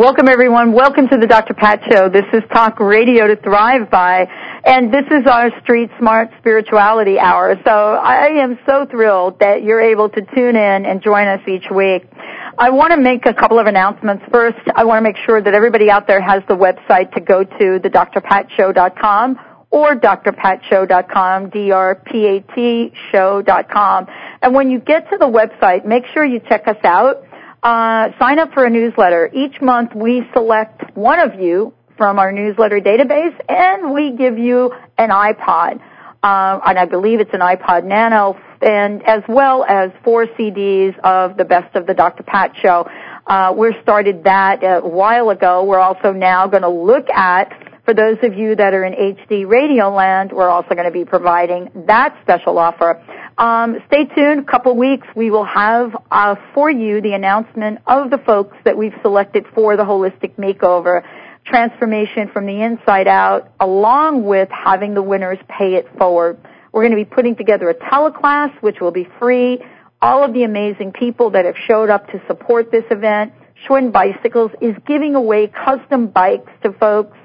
Welcome everyone. Welcome to the Dr. Pat Show. This is Talk Radio to Thrive By, and this is our Street Smart Spirituality Hour. So I am so thrilled that you're able to tune in and join us each week. I want to make a couple of announcements. First, I want to make sure that everybody out there has the website to go to, the drpatshow.com or drpatshow.com, D-R-P-A-T show.com. And when you get to the website, make sure you check us out uh, sign up for a newsletter. Each month we select one of you from our newsletter database and we give you an iPod. Uh, and I believe it's an iPod Nano and as well as four CDs of the best of the Dr. Pat show. Uh, we started that a while ago. We're also now going to look at for those of you that are in HD radio land, we're also going to be providing that special offer. Um, stay tuned. A couple weeks, we will have uh, for you the announcement of the folks that we've selected for the holistic makeover transformation from the inside out, along with having the winners pay it forward. We're going to be putting together a teleclass, which will be free. All of the amazing people that have showed up to support this event. Schwinn Bicycles is giving away custom bikes to folks.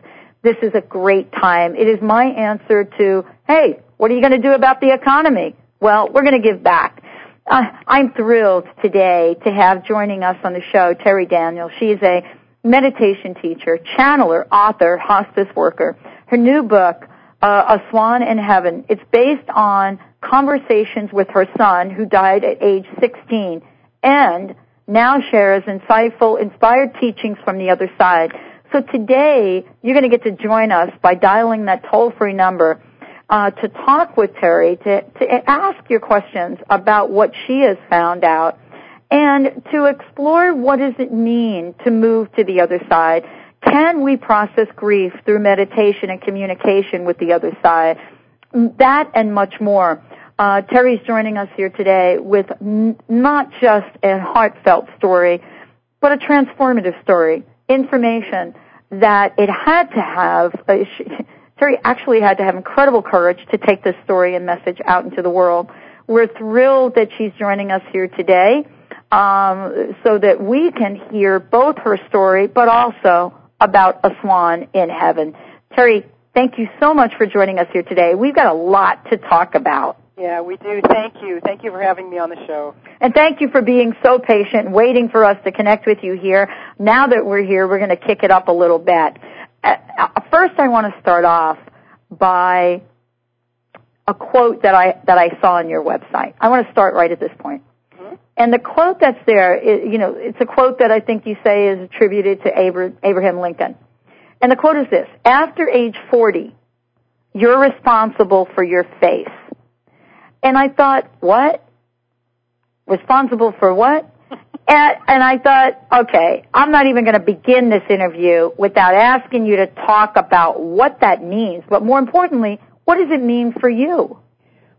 This is a great time. It is my answer to, hey, what are you going to do about the economy? Well, we're going to give back. Uh, I'm thrilled today to have joining us on the show Terri Daniel. She's a meditation teacher, channeler, author, hospice worker. Her new book, uh, A Swan in Heaven, it's based on conversations with her son who died at age 16 and now shares insightful, inspired teachings from the other side. So today, you're going to get to join us by dialing that toll-free number to talk with Terri to, to ask your questions about what she has found out, and to explore what does it mean to move to the other side. Can we process grief through meditation and communication with the other side? That and much more. Uh, Terri's joining us here today with n- not just a heartfelt story, but a transformative story. Information that it had to have, uh, she, Terri actually had to have incredible courage to take this story and message out into the world. We're thrilled that she's joining us here today um, so that we can hear both her story but also about a swan in heaven. Terri, thank you so much for joining us here today. We've got a lot to talk about. Yeah, we do. Thank you. Thank you for having me on the show. And thank you for being so patient, waiting for us to connect with you here. Now that we're here, we're going to kick it up a little bit. Uh, first, I want to start off by a quote that I that I saw on your website. I want to start right at this point. Mm-hmm. And the quote that's there, is, you know, it's a quote that I think you say is attributed to Abraham Lincoln. And the quote is this: After age 40, you're responsible for your face. And I thought, what? Responsible for what? And, and I thought, okay, I'm not even going to begin this interview without asking you to talk about what that means. But more importantly, what does it mean for you?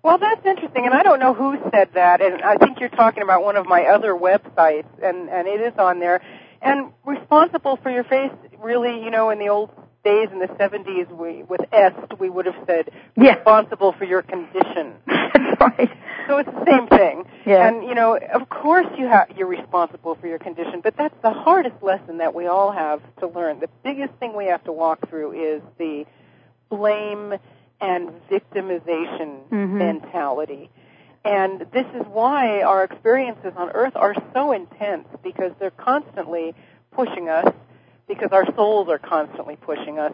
Well, that's interesting, and I don't know who said that, and I think you're talking about one of my other websites, and and it is on there. And responsible for your face, really, you know, in the old days in the 70s, we with S, we would have said yeah. responsible for your condition. That's right. So it's the same thing. Yeah. And you know, of course you have you're responsible for your condition, but that's the hardest lesson that we all have to learn. The biggest thing we have to walk through is the blame and victimization mm-hmm. mentality. And this is why our experiences on earth are so intense because they're constantly pushing us because our souls are constantly pushing us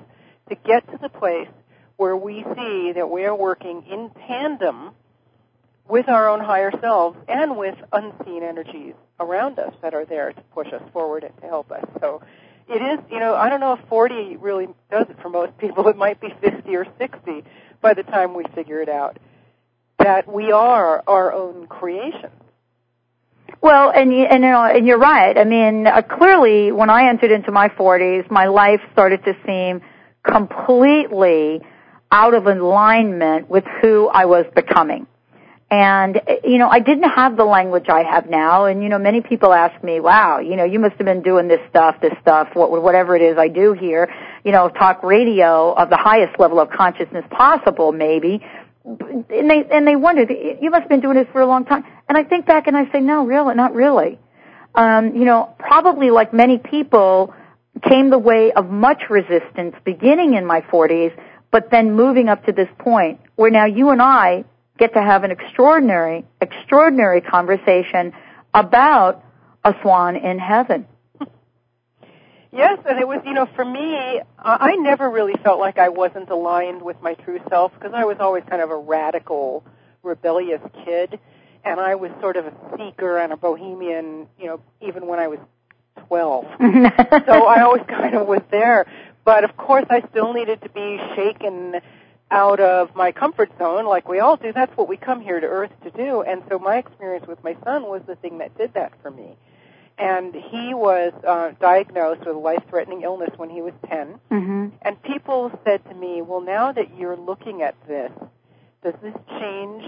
to get to the place where we see that we are working in tandem with our own higher selves and with unseen energies around us that are there to push us forward and to help us. So it is, you know, I don't know if 40 really does it for most people. It might be 50 or 60 by the time we figure it out. that we are our own creation. Well, and and you know, and you're right. I mean, uh, clearly, when I entered into my 40s, my life started to seem completely out of alignment with who I was becoming. And, you know, I didn't have the language I have now. And, you know, many people ask me, wow, you know, you must have been doing this stuff, this stuff, whatever it is I do here, you know, talk radio of the highest level of consciousness possible, maybe. And they, and they wondered, you must have been doing this for a long time. And I think back and I say, no, really, not really. Um, you know, probably like many people, came the way of much resistance beginning in my 40s, but then moving up to this point where now you and I get to have an extraordinary, extraordinary conversation about a swan in heaven. Yes, and it was, you know, for me, I never really felt like I wasn't aligned with my true self because I was always kind of a radical, rebellious kid, and I was sort of a seeker and a bohemian, you know, even when I was 12. so I always kind of was there. But of course, I still needed to be shaken out of my comfort zone, like we all do. That's what we come here to Earth to do. And so my experience with my son was the thing that did that for me. And he was uh, diagnosed with a life-threatening illness when he was 10. Mm-hmm. And people said to me, well, now that you're looking at this, does this change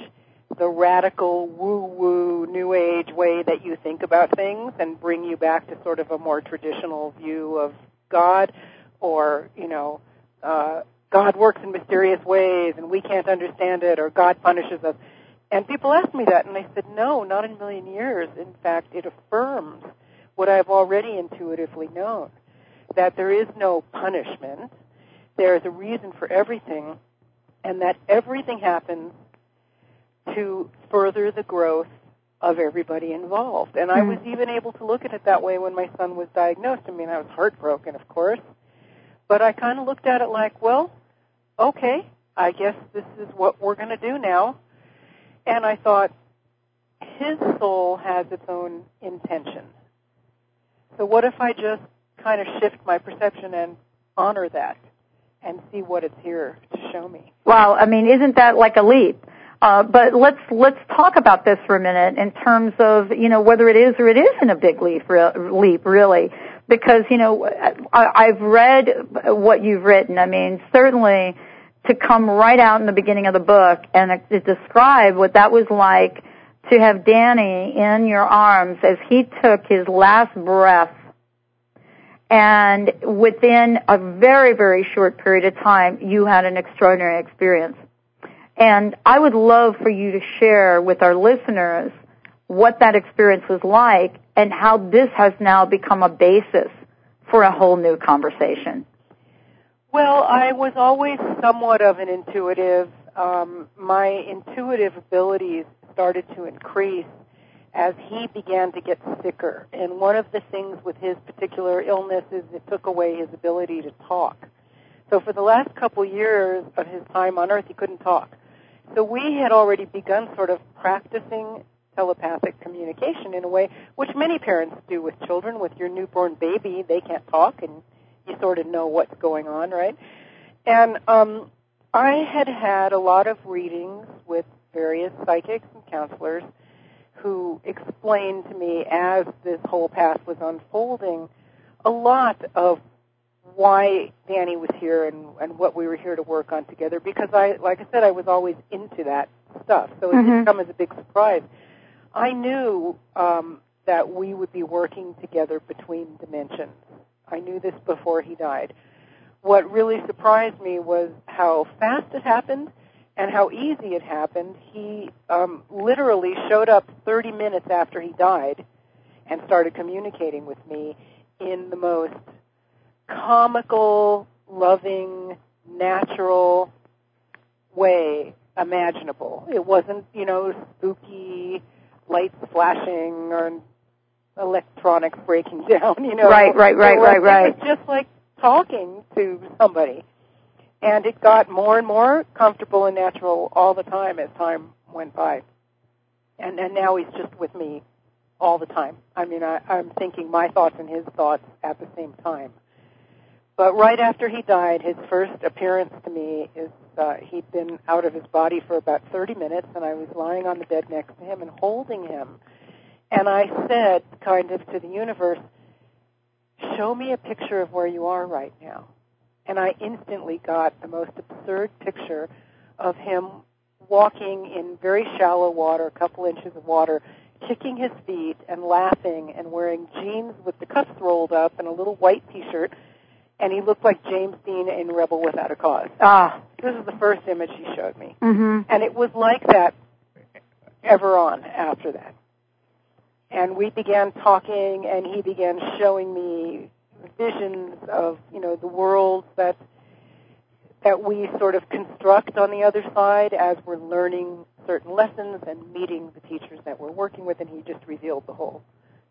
the radical woo-woo new age way that you think about things and bring you back to sort of a more traditional view of God or, you know, uh, God works in mysterious ways and we can't understand it or God punishes us. And people asked me that and I said, no, not in a million years. In fact, it affirms what I've already intuitively known, that there is no punishment. There is a reason for everything and that everything happens to further the growth of everybody involved. And I was Mm. even able to look at it that way when my son was diagnosed. I mean, I was heartbroken, of course, but I kind of looked at it like, well, okay, I guess this is what we're going to do now. And I thought, his soul has its own intention. So what if I just kind of shift my perception and honor that and see what it's here to show me? Wow, I mean, isn't that like a leap? Uh, but let's let's talk about this for a minute in terms of you know whether it is or it isn't a big leap, re- leap really, because you know I, I've read what you've written. I mean, certainly to come right out in the beginning of the book and to describe what that was like to have Danny in your arms as he took his last breath and within a very, very short period of time, you had an extraordinary experience. And I would love for you to share with our listeners what that experience was like and how this has now become a basis for a whole new conversation. Well, I was always somewhat of an intuitive. Um, my intuitive abilities started to increase as he began to get sicker. And one of the things with his particular illness is it took away his ability to talk. So for the last couple years of his time on Earth, he couldn't talk. So we had already begun sort of practicing telepathic communication in a way which many parents do with children. With your newborn baby, they can't talk and you sort of know what's going on, right? And um, I had had a lot of readings with various psychics and counselors who explained to me as this whole path was unfolding a lot of why Danny was here and, and what we were here to work on together because I, like I said, I was always into that stuff. So it Mhm. didn't come as a big surprise. I knew um, that we would be working together between dimensions. I knew this before he died. What really surprised me was how fast it happened and how easy it happened. He um, literally showed up 30 minutes after he died and started communicating with me in the most comical, loving, natural way imaginable. It wasn't, you know, spooky lights flashing or electronics breaking down, you know. Right, right, right, right, right. It was just like talking to somebody. And it got more and more comfortable and natural all the time as time went by. And and now he's just with me all the time. I mean, I, I'm thinking my thoughts and his thoughts at the same time. But right after he died, his first appearance to me is uh, he'd been out of his body for about 30 minutes, and I was lying on the bed next to him and holding him. And I said, kind of to the universe, show me a picture of where you are right now. And I instantly got the most absurd picture of him walking in very shallow water, a couple inches of water, kicking his feet and laughing and wearing jeans with the cuffs rolled up and a little white t-shirt and he looked like James Dean in Rebel Without a Cause. Ah. This is the first image he showed me. Mhm. And it was like that ever on after that. And we began talking and he began showing me visions of, you know, the world that that we sort of construct on the other side as we're learning certain lessons and meeting the teachers that we're working with and he just revealed the whole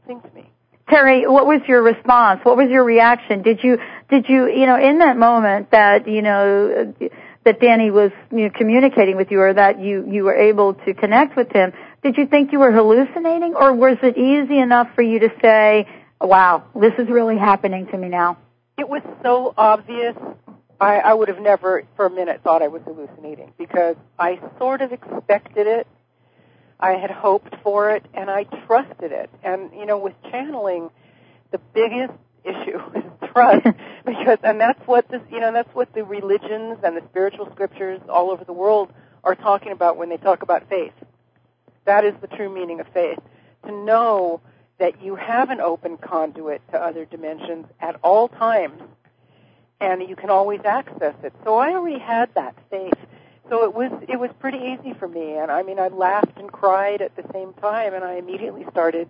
thing to me. Terri, what was your response? What was your reaction? Did you did you you know in that moment that you know that Danny was you know, communicating with you or that you you were able to connect with him? Did you think you were hallucinating, or was it easy enough for you to say, "Wow, this is really happening to me now"? It was so obvious. I, I would have never for a minute thought I was hallucinating because I sort of expected it I had hoped for it and I trusted it. And you know, with channeling, the biggest issue is trust because and that's what this you know that's what the religions and the spiritual scriptures all over the world are talking about when they talk about faith. That is the true meaning of faith. To know that you have an open conduit to other dimensions at all times and you can always access it. So I already had that faith so it was it was pretty easy for me and i mean i laughed and cried at the same time and i immediately started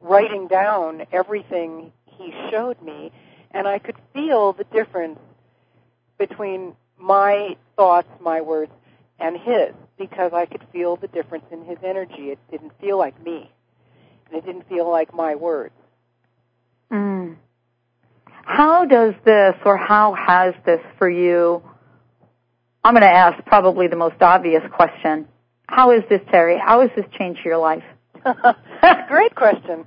writing down everything he showed me and i could feel the difference between my thoughts my words and his because i could feel the difference in his energy it didn't feel like me and it didn't feel like my words mm. how does this or how has this for you I'm going to ask probably the most obvious question. How is this, Terri? How has this changed your life? Great question.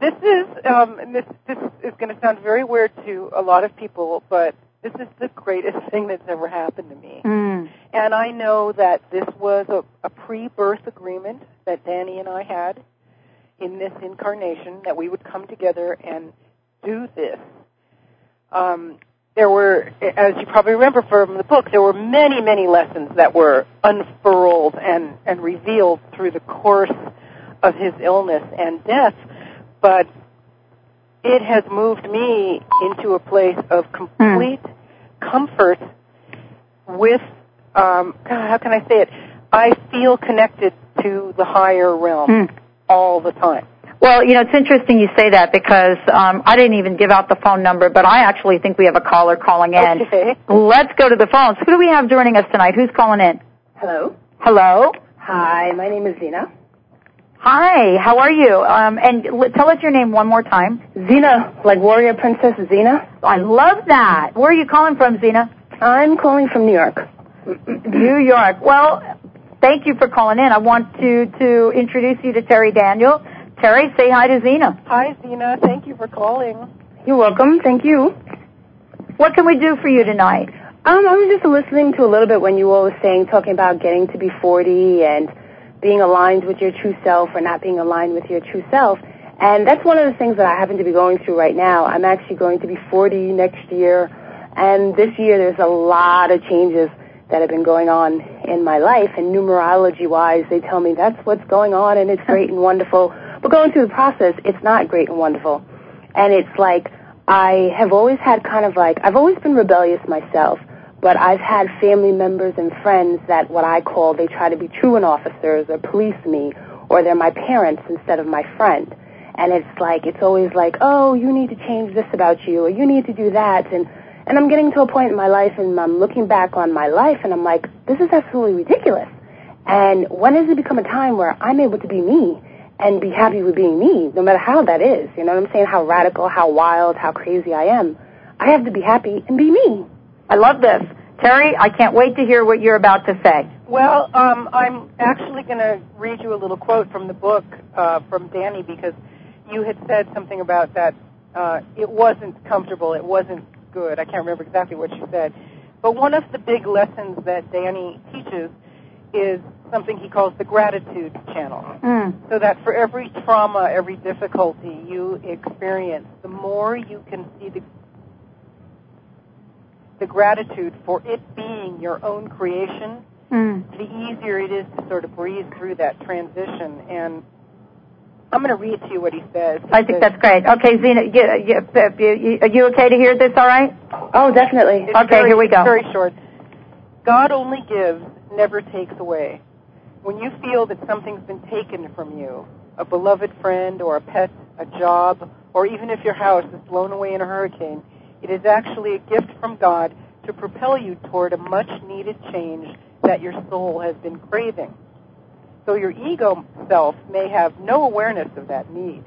This is um, this this is going to sound very weird to a lot of people, but this is the greatest thing that's ever happened to me. Mm. And I know that this was a, a pre-birth agreement that Danny and I had in this incarnation that we would come together and do this. Um, there were, as you probably remember from the book, there were many, many lessons that were unfurled and, and revealed through the course of his illness and death. But it has moved me into a place of complete mm. comfort with, um, how can I say it? I feel connected to the higher realm mm. all the time. Well, you know, it's interesting you say that because um, I didn't even give out the phone number, but I actually think we have a caller calling in. Okay. Let's go to the phones. Who do we have joining us tonight? Who's calling in? Hello. Hello. Hi, my name is Zena. Hi, how are you? Um, and l- tell us your name one more time. Xena, like warrior princess Xena. I love that. Where are you calling from, Xena? I'm calling from New York. New York. Well, thank you for calling in. I want to to introduce you to Terri Daniel. Terri, say hi to Zena. Hi, Zena. Thank you for calling. You're welcome. Thank you. What can we do for you tonight? Um, I was just listening to a little bit when you all were saying, talking about getting to be 40 and being aligned with your true self or not being aligned with your true self. And that's one of the things that I happen to be going through right now. I'm actually going to be 40 next year. And this year there's a lot of changes that have been going on in my life. And numerology wise, they tell me that's what's going on and it's great and wonderful. But going through the process, it's not great and wonderful. And it's like, I have always had kind of like, I've always been rebellious myself, but I've had family members and friends that what I call, they try to be truant officers or police me, or they're my parents instead of my friend. And it's like, it's always like, oh, you need to change this about you, or you need to do that, and, and I'm getting to a point in my life and I'm looking back on my life and I'm like, this is absolutely ridiculous. And when does it become a time where I'm able to be me? and be happy with being me, no matter how that is. You know what I'm saying? How radical, how wild, how crazy I am. I have to be happy and be me. I love this. Terri, I can't wait to hear what you're about to say. Well, um, I'm actually going to read you a little quote from the book uh, from Danny because you had said something about that uh, it wasn't comfortable, it wasn't good. I can't remember exactly what you said. But one of the big lessons that Danny teaches is something he calls the gratitude channel. Mm. So that for every trauma, every difficulty you experience, the more you can see the the gratitude for it being your own creation, Mm. the easier it is to sort of breeze through that transition. And I'm going to read to you what he says. He I think says, that's great. Okay, Zena, you, you, you, are you okay to hear this? All right. Oh, definitely. It's Okay, very- here we go. Very short. God only gives, never takes away. When you feel that something's been taken from you, a beloved friend or a pet, a job, or even if your house is blown away in a hurricane, it is actually a gift from God to propel you toward a much needed change that your soul has been craving. So your ego self may have no awareness of that need.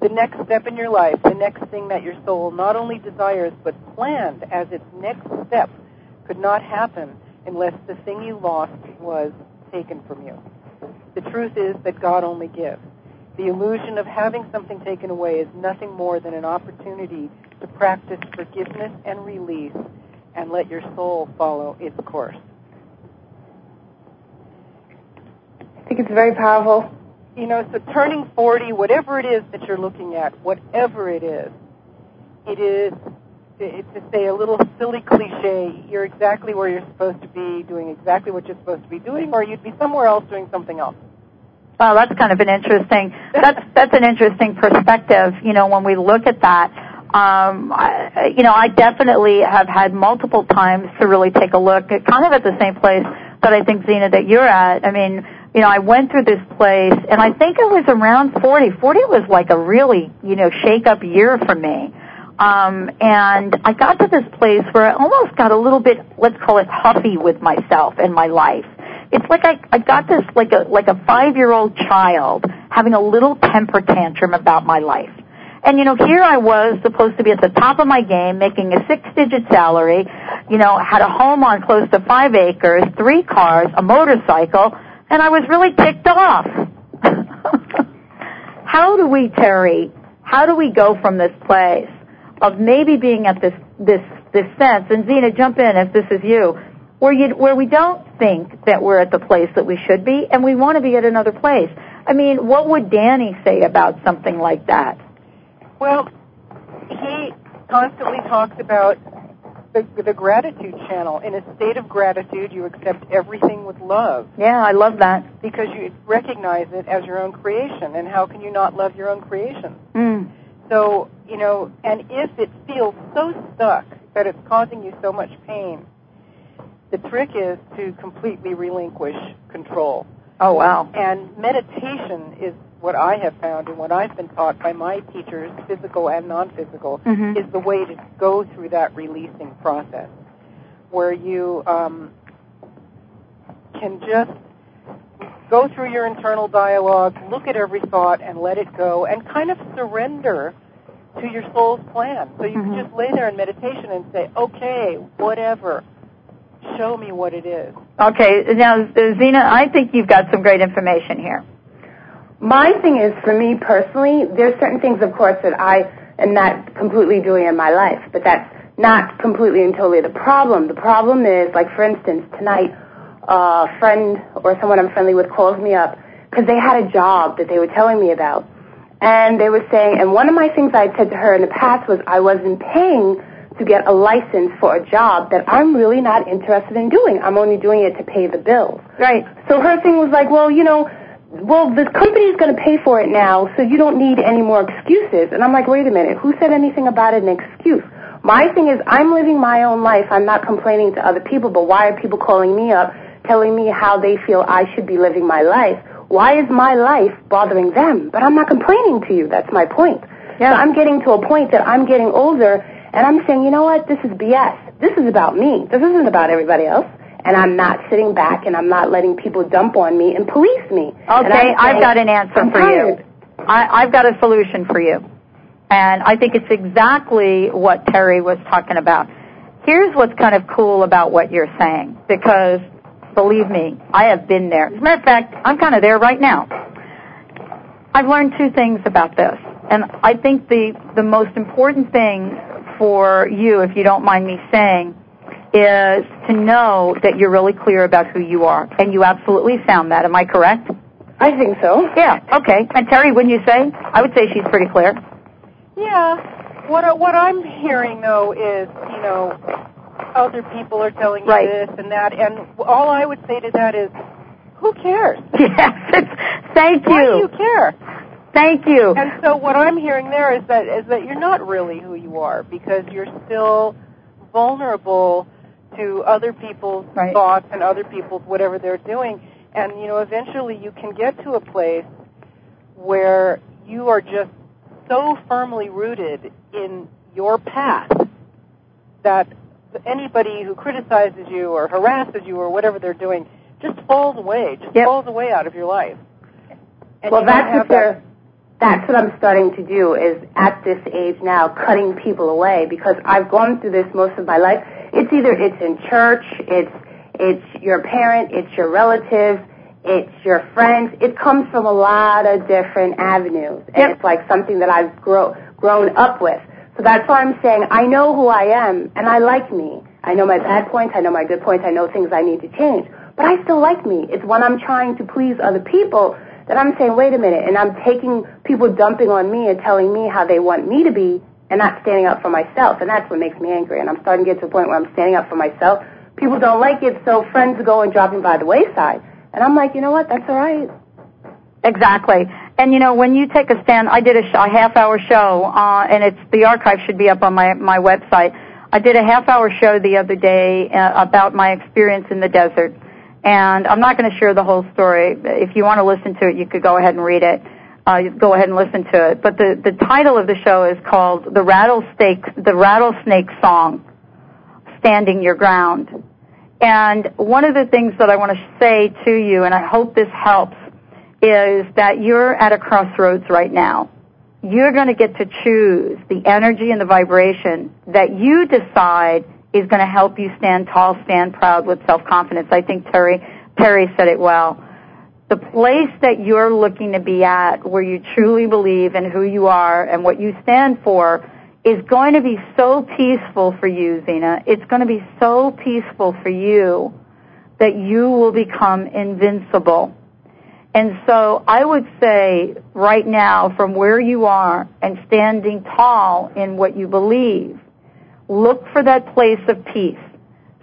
The next step in your life, the next thing that your soul not only desires but planned as its next step, could not happen unless the thing you lost was taken from you. The truth is that God only gives. The illusion of having something taken away is nothing more than an opportunity to practice forgiveness and release and let your soul follow its course. I think it's very powerful. You know, so turning 40, whatever it is that you're looking at, whatever it is, it is, to say a little silly cliche, you're exactly where you're supposed to be, doing exactly what you're supposed to be doing, or you'd be somewhere else doing something else. Wow, that's kind of an interesting. That's that's an interesting perspective. You know, when we look at that, Know, I definitely have had multiple times to really take a look, at, kind of at the same place that I think Zena that you're at. I mean, you know, I went through this place, and I think it was around 40. 40 was like a really, you know, shake up year for me. Um, and I got to this place where I almost got a little bit, let's call it huffy with myself and my life it's like I, I got this like a like a five year old child having a little temper tantrum about my life. And you know, here I was supposed to be at the top of my game, making a six digit salary, you know, had a home on close to five acres, three cars, a motorcycle, and I was really ticked off. how do we, Terri, how do we go from this place of maybe being at this this this sense, and Zena, jump in if this is you, where you where we don't think that we're at the place that we should be and we want to be at another place. I mean, what would Danny say about something like that? Well, he constantly talks about the, the gratitude channel. In a state of gratitude, you accept everything with love Yeah, I love that. because you recognize it as your own creation. And how can you not love your own creation? Mm. So, you know, and if it feels so stuck that it's causing you so much pain, the trick is to completely relinquish control. Oh wow. And meditation is what I have found and what I've been taught by my teachers, physical and non-physical, Mhm. is the way to go through that releasing process, where you um, can just go through your internal dialogue, look at every thought, and let it go, and kind of surrender to your soul's plan. So you Mhm. can just lay there in meditation and say, "Okay, whatever, show me what it is." Okay, now Zena, I think you've got some great information here. My thing is, for me personally, there's certain things, of course, that I am not completely doing in my life, but that's not completely and totally the problem. The problem is, like for instance, tonight, a friend or someone I'm friendly with calls me up because they had a job that they were telling me about, and they were saying, and one of my things I said to her in the past was I wasn't paying to get a license for a job that I'm really not interested in doing. I'm only doing it to pay the bills. Right. So her thing was like, well, you know, well, the company's going to pay for it now, so you don't need any more excuses. And I'm like, wait a minute, who said anything about an excuse? My thing is, I'm living my own life. I'm not complaining to other people, but why are people calling me up, telling me how they feel I should be living my life? Why is my life bothering them? But I'm not complaining to you. That's my point. Yeah. So I'm getting to a point that I'm getting older, and I'm saying, you know what? This is BS. This is about me. This isn't about everybody else. And I'm not sitting back and I'm not letting people dump on me and police me. Okay, I'm I've got an answer I'm for tired. you. I, I've got a solution for you. And I think it's exactly what Terri was talking about. Here's what's kind of cool about what you're saying, because believe me, I have been there. As a matter of fact, I'm kind of there right now. I've learned two things about this. And I think the, the most important thing for you, if you don't mind me saying, is to know that you're really clear about who you are. And you absolutely sound that. Am I correct? I think so. Yeah, okay. And Terri, wouldn't you say? I would say she's pretty clear. Yeah. What I, what I'm hearing though is, you know, other people are telling you Right. this and that, and all I would say to that is, who cares? Yes. It's, thank you. Why do you. you care? Thank you. And so what I'm hearing there is that is that you're not really who you are because you're still vulnerable to other people's Right. thoughts and other people's whatever they're doing. And you know, eventually you can get to a place where you are just so firmly rooted in your path that anybody who criticizes you or harasses you or whatever they're doing just falls away, just Yep. falls away out of your life. And well, you that's what they're. That's what I'm starting to do is at this age now, cutting people away because I've gone through this most of my life. It's either it's in church, it's it's your parent, it's your relatives, it's your friends. It comes from a lot of different avenues, and Yep. it's like something that I've grow, grown up with. So that's why I'm saying I know who I am, and I like me. I know my bad points, I know my good points, I know things I need to change, but I still like me. It's when I'm trying to please other people that I'm saying, wait a minute, and I'm taking people dumping on me and telling me how they want me to be and not standing up for myself. And that's what makes me angry. And I'm starting to get to a point where I'm standing up for myself. People don't like it, so friends go and dropping by the wayside. And I'm like, you know what? That's all right. Exactly. And you know, when you take a stand, I did a, sh- a half hour show, uh, and it's the archive should be up on my my website. I did a half hour show the other day uh, about my experience in the desert, and I'm not going to share the whole story. If you want to listen to it, you could go ahead and read it. Go ahead and listen to it. But the the title of the show is called "The Rattlesnake The Rattlesnake Song," standing your ground. And one of the things that I want to say to you, and I hope this helps, is that you're at a crossroads right now. You're going to get to choose the energy and the vibration that you decide is going to help you stand tall, stand proud with self-confidence. I think Terri, Terri said it well. The place that you're looking to be at where you truly believe in who you are and what you stand for is going to be so peaceful for you, Zena. It's going to be so peaceful for you that you will become invincible. And so I would say right now from where you are and standing tall in what you believe, look for that place of peace.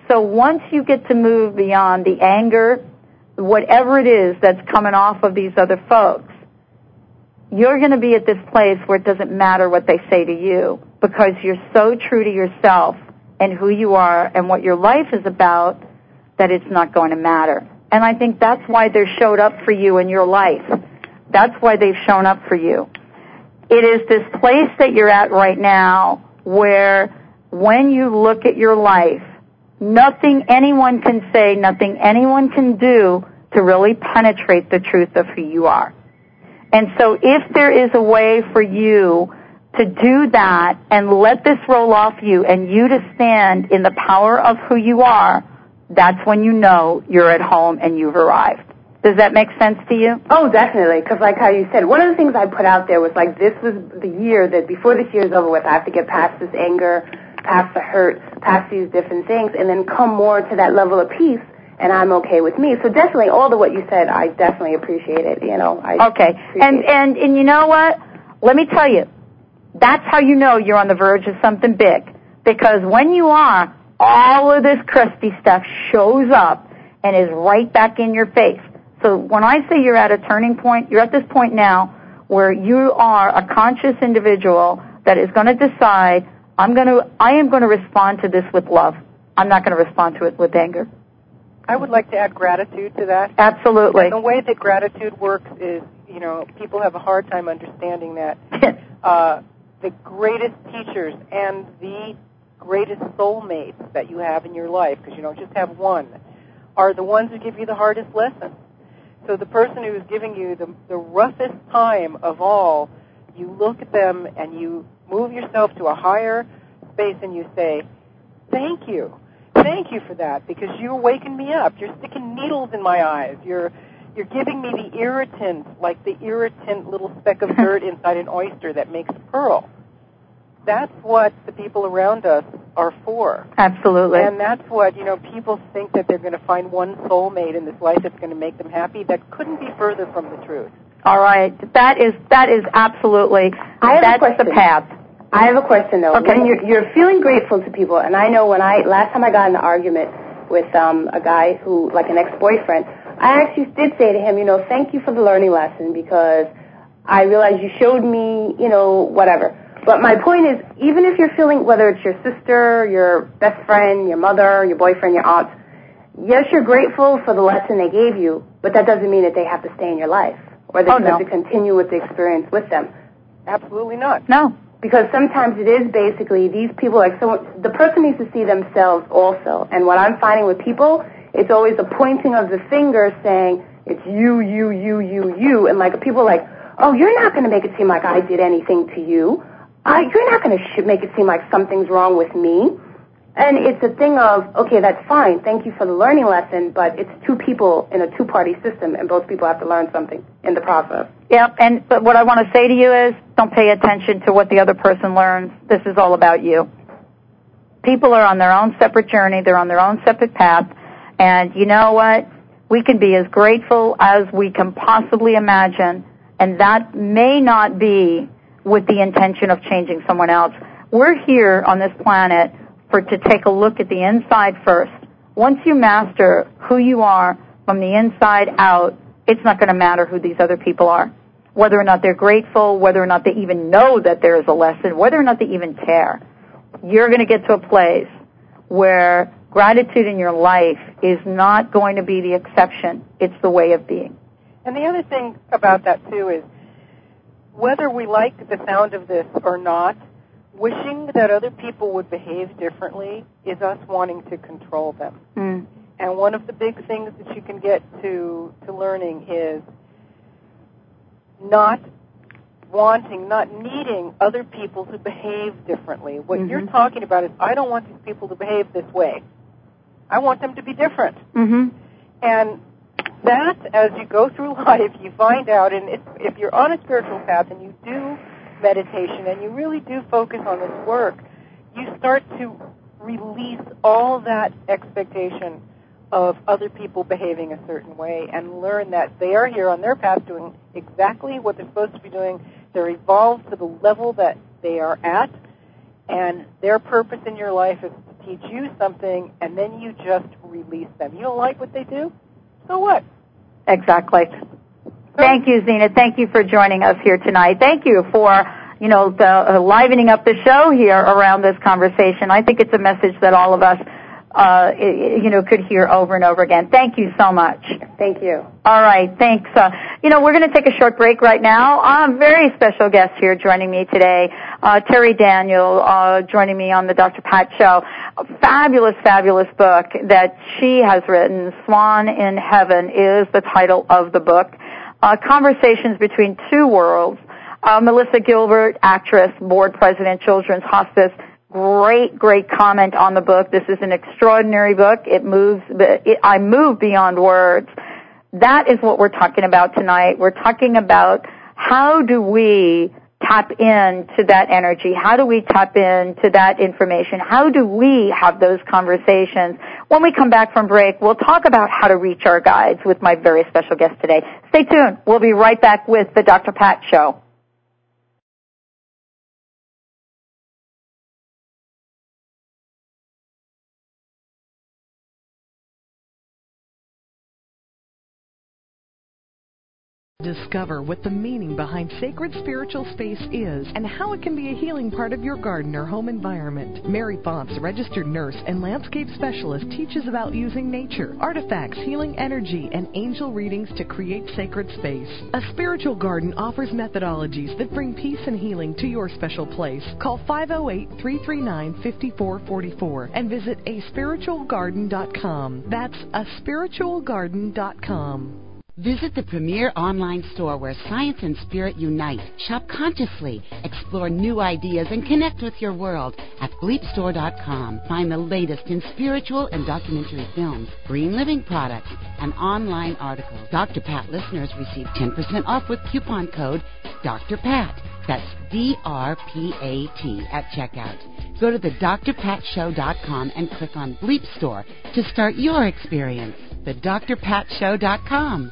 So once you get to move beyond the anger, whatever it is that's coming off of these other folks, you're going to be at this place where it doesn't matter what they say to you because you're so true to yourself and who you are and what your life is about that it's not going to matter. And I think that's why they showed up for you in your life. That's why they've shown up for you. It is this place that you're at right now where when you look at your life, nothing anyone can say, nothing anyone can do to really penetrate the truth of who you are. And so if there is a way for you to do that and let this roll off you and you to stand in the power of who you are, that's when you know you're at home and you've arrived. Does that make sense to you? Oh, definitely. Because like how you said, one of the things I put out there was like this was the year that before this year is over with, I have to get past this anger, past the hurt, past these different things, and then come more to that level of peace. And I'm okay with me. So definitely, all of what you said, I definitely appreciate it. You know, I Okay. And it. and and you know what? Let me tell you. That's how you know you're on the verge of something big. Because when you are, all of this crusty stuff shows up and is right back in your face. So when I say you're at a turning point, you're at this point now where you are a conscious individual that is going to decide, I'm going to, I am going to respond to this with love. I'm not going to respond to it with anger. I would like to add gratitude to that. Absolutely. And the way that gratitude works is, you know, people have a hard time understanding that. Uh, the greatest teachers and the greatest soulmates that you have in your life, because you don't just have one, are the ones who give you the hardest lessons. So the person who is giving you the, the roughest time of all, you look at them and you move yourself to a higher space and you say, thank you. Thank you for that because you awaken me up. You're sticking needles in my eyes. You're you're giving me the irritant, like the irritant little speck of dirt inside an oyster that makes a pearl. that's what the people around us are for. Absolutely. And that's what, you know, people think that they're going to find one soulmate in this life that's going to make them happy. That couldn't be further from the truth. All right. That is that is absolutely I have a that's question. the path. I have a question though. Okay. When you're, you're feeling grateful to people, and I know when I last time I got in an argument with um, a guy who, like an ex-boyfriend, I actually did say to him, you know, thank you for the learning lesson because I realized you showed me, you know, whatever. But my point is, even if you're feeling, whether it's your sister, your best friend, your mother, your boyfriend, your aunt, yes, you're grateful for the lesson they gave you, but that doesn't mean that they have to stay in your life or that Oh, you no. have to continue with the experience with them Absolutely not. No. Because sometimes it is basically these people like someone the person needs to see themselves also. And what i'm finding with people it's always a pointing of the finger saying it's you you you you you. And like people are like oh you're not going to make it seem like i did anything to you. Uh, you're not going to sh- make it seem like something's wrong with me and it's a thing of okay that's fine thank you for the learning lesson but it's two people in a two party system and both people have to learn something in the process Yep. And but what I want to say to you is, don't pay attention to what the other person learns. This is all about you. People are on their own separate journey. They're on their own separate path. And you know what? We can be as grateful as we can possibly imagine. And that may not be with the intention of changing someone else. We're here on this planet to take a look at the inside first. Once you master who you are from the inside out, it's not going to matter who these other people are. Whether or not they're grateful, whether or not they even know that there is a lesson, whether or not they even care. You're going to get to a place where gratitude in your life is not going to be the exception. It's the way of being. And the other thing about that too is whether we like the sound of this or not, wishing that other people would behave differently is us wanting to control them. Mm. And one of the big things that you can get to to learning is not wanting, not needing other people to behave differently. What Mhm. you're talking about is I don't want these people to behave this way. I want them to be different. Mm-hmm. And that, as you go through life, you find out, and if, if you're on a spiritual path and you do meditation and you really do focus on this work, you start to release all that expectation of other people behaving a certain way and learn that they are here on their path doing exactly what they're supposed to be doing. They're evolved to the level that they are at, and their purpose in your life is to teach you something, and then you just release them. You don't like what they do? So what? Exactly. Thank you, Zena. Thank you for joining us here tonight. Thank you for, you know, the, uh, livening up the show here around this conversation. I think it's a message that all of us, uh, you know, could hear over and over again. Thank you so much. thank you All right, thanks. Uh, you know, we're going to take a short break right now. A very special guest here joining me today, uh, Terri Daniel, uh, joining me on the Dr. Pat Show. A fabulous, fabulous book that she has written. Swan in Heaven is the title of the book. Uh, conversations between two worlds. Uh, Melissa Gilbert, actress, board president, Children's Hospice. Great, great comment on the book. This is an extraordinary book. It moves, it, I move beyond words that is what we're talking about tonight. We're talking about how do we tap into that energy? How do we tap into that information? How do we have those conversations? When we come back from break, we'll talk about how to reach our guides with my very special guest today. Stay tuned. We'll be right back with the Dr. Pat Show. Discover what the meaning behind sacred spiritual space is and how it can be a healing part of your garden or home environment. Mary Fonts, registered nurse and landscape specialist, teaches about using nature, artifacts, healing energy, and angel readings to create sacred space. A spiritual garden offers methodologies that bring peace and healing to your special place. Call 508 339 5444 and visit aspiritualgarden.com. That's aspiritualgarden.com. Visit the premier online store where science and spirit unite. Shop consciously, explore new ideas, and connect with your world at bleepstore.com. Find the latest in spiritual and documentary films, green living products, and online articles. Dr. Pat listeners receive 10% off with coupon code Dr. Pat. That's D-R-P-A-T at checkout. Go to the drpatshow.com and click on Bleep Store to start your experience. The drpatshow.com.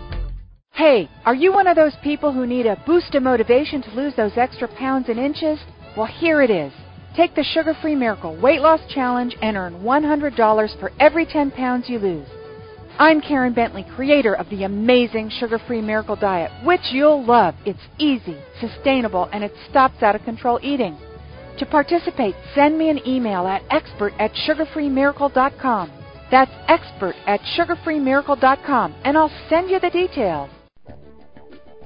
Hey, are you one of those people who need a boost of motivation to lose those extra pounds and inches? Well, here it is. Take the Sugar Free Miracle Weight Loss Challenge and earn $100 for every 10 pounds you lose. I'm Karen Bentley, creator of the amazing Sugar Free Miracle Diet, which you'll love. It's easy, sustainable, and it stops out of control eating. To participate, send me an email at expert at sugarfreemiracle.com. That's expert at sugarfreemiracle.com, and I'll send you the details.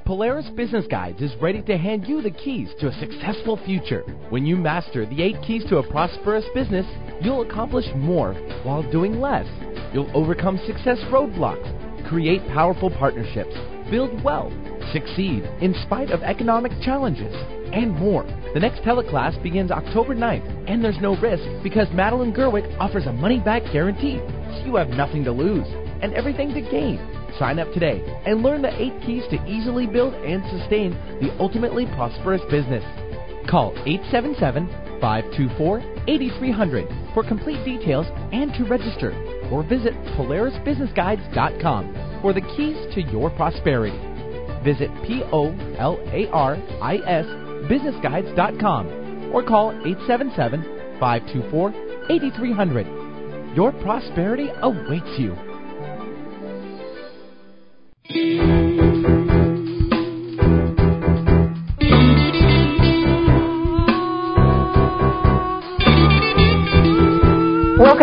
Polaris Business Guides is ready to hand you the keys to a successful future. When you master the eight keys to a prosperous business, you'll accomplish more while doing less. You'll overcome success roadblocks, create powerful partnerships, build wealth, succeed in spite of economic challenges, and more. The next teleclass begins October 9th, and there's no risk because Madeline Gerwick offers a money back guarantee. So you have nothing to lose and everything to gain. Sign up today and learn the eight keys to easily build and sustain the ultimately prosperous business. Call 877 524 8300 for complete details and to register, or visit PolarisBusinessGuides.com for the keys to your prosperity. Visit P O L A R I S BusinessGuides.com or call 877 524 8300. Your prosperity awaits you. Welcome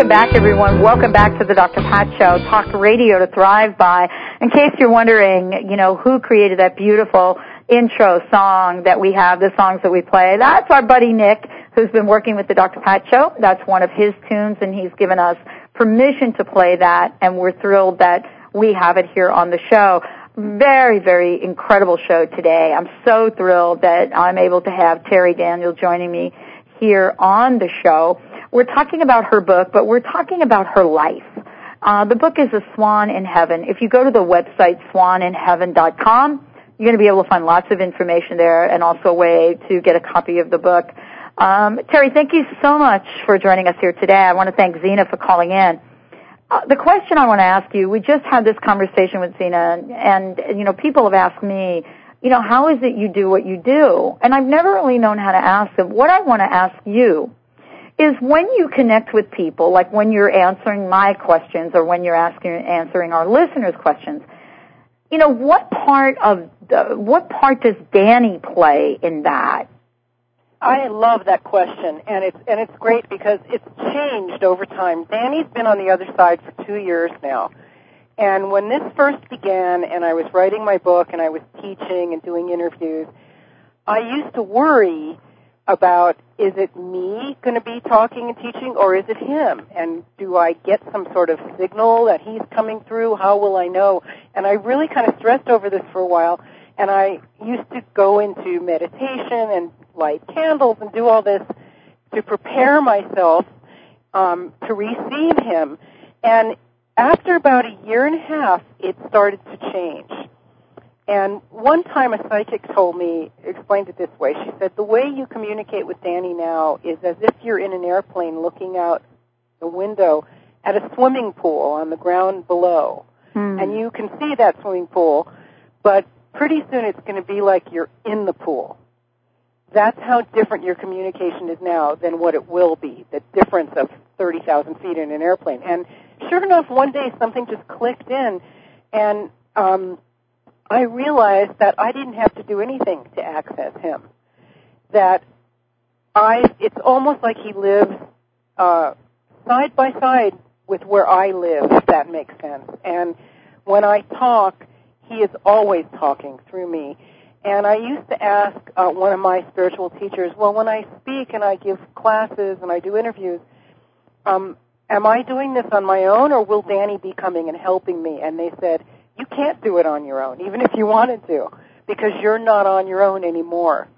back, everyone. Welcome back to the Dr. Pat Show, talk radio to thrive by. In case you're wondering, you know, who created that beautiful intro song that we have, the songs that we play, that's our buddy Nick, who's been working with the Dr. Pat Show. That's one of his tunes, and he's given us permission to play that, and we're thrilled that we have it here on the show. Very, very incredible show today. I'm so thrilled that I'm able to have Terri Daniel joining me here on the show. We're talking about her book, but we're talking about her life. Uh, the book is A Swan in Heaven. If you go to the website swaninheaven.com, you're going to be able to find lots of information there and also a way to get a copy of the book. Um, Terri, thank you so much for joining us here today. I want to thank Zena for calling in. Uh, the question I want to ask you, we just had this conversation with Zena, and, you know, people have asked me, you know, how is it you do what you do? And I've never really known how to ask them. What I want to ask you is when you connect with people, like when you're answering my questions or when you're asking answering our listeners' questions, you know, what part of the, what part does Danny play in that? I love that question, and it's and it's great because it's changed over time. Danny's been on the other side for two years now, and when this first began, and I was writing my book, and I was teaching and doing interviews, I used to worry about is it me going to be talking and teaching, or is it him? And do I get some sort of signal that he's coming through? How will I know? And I really kind of stressed over this for a while and I used to go into meditation and light candles and do all this to prepare myself um, to receive him. And after about a year and a half, it started to change. And one time a psychic told me, explained it this way. She said, the way you communicate with Danny now is as if you're in an airplane looking out the window at a swimming pool on the ground below. Hmm. And you can see that swimming pool, but pretty soon it's going to be like you're in the pool. That's how different your communication is now than what it will be. The difference of 30,000 feet in an airplane. And sure enough, one day something just clicked in, and um, I realized that I didn't have to do anything to access him. That I, it's almost like he lives uh, side by side with where I live, if that makes sense. And when I talk, he is always talking through me. And I used to ask uh, one of my spiritual teachers, well, when I speak and I give classes and I do interviews, um, am I doing this on my own or will Danny be coming and helping me? And they said, you can't do it on your own, even if you wanted to, because you're not on your own anymore.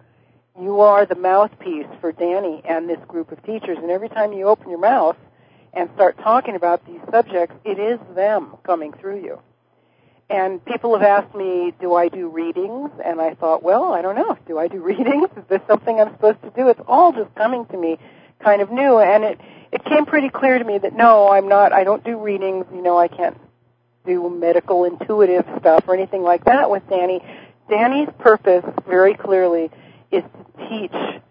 You are the mouthpiece for Danny and this group of teachers, and every time you open your mouth and start talking about these subjects, it is them coming through you. And people have asked me, do I do readings? And I thought, well, I don't know. Do I do readings? Is this something I'm supposed to do? It's all just coming to me kind of new. And it, it came pretty clear to me that no, I'm not, I don't do readings. You know, I can't do medical intuitive stuff or anything like that with Danny. Danny's purpose, very clearly, is to teach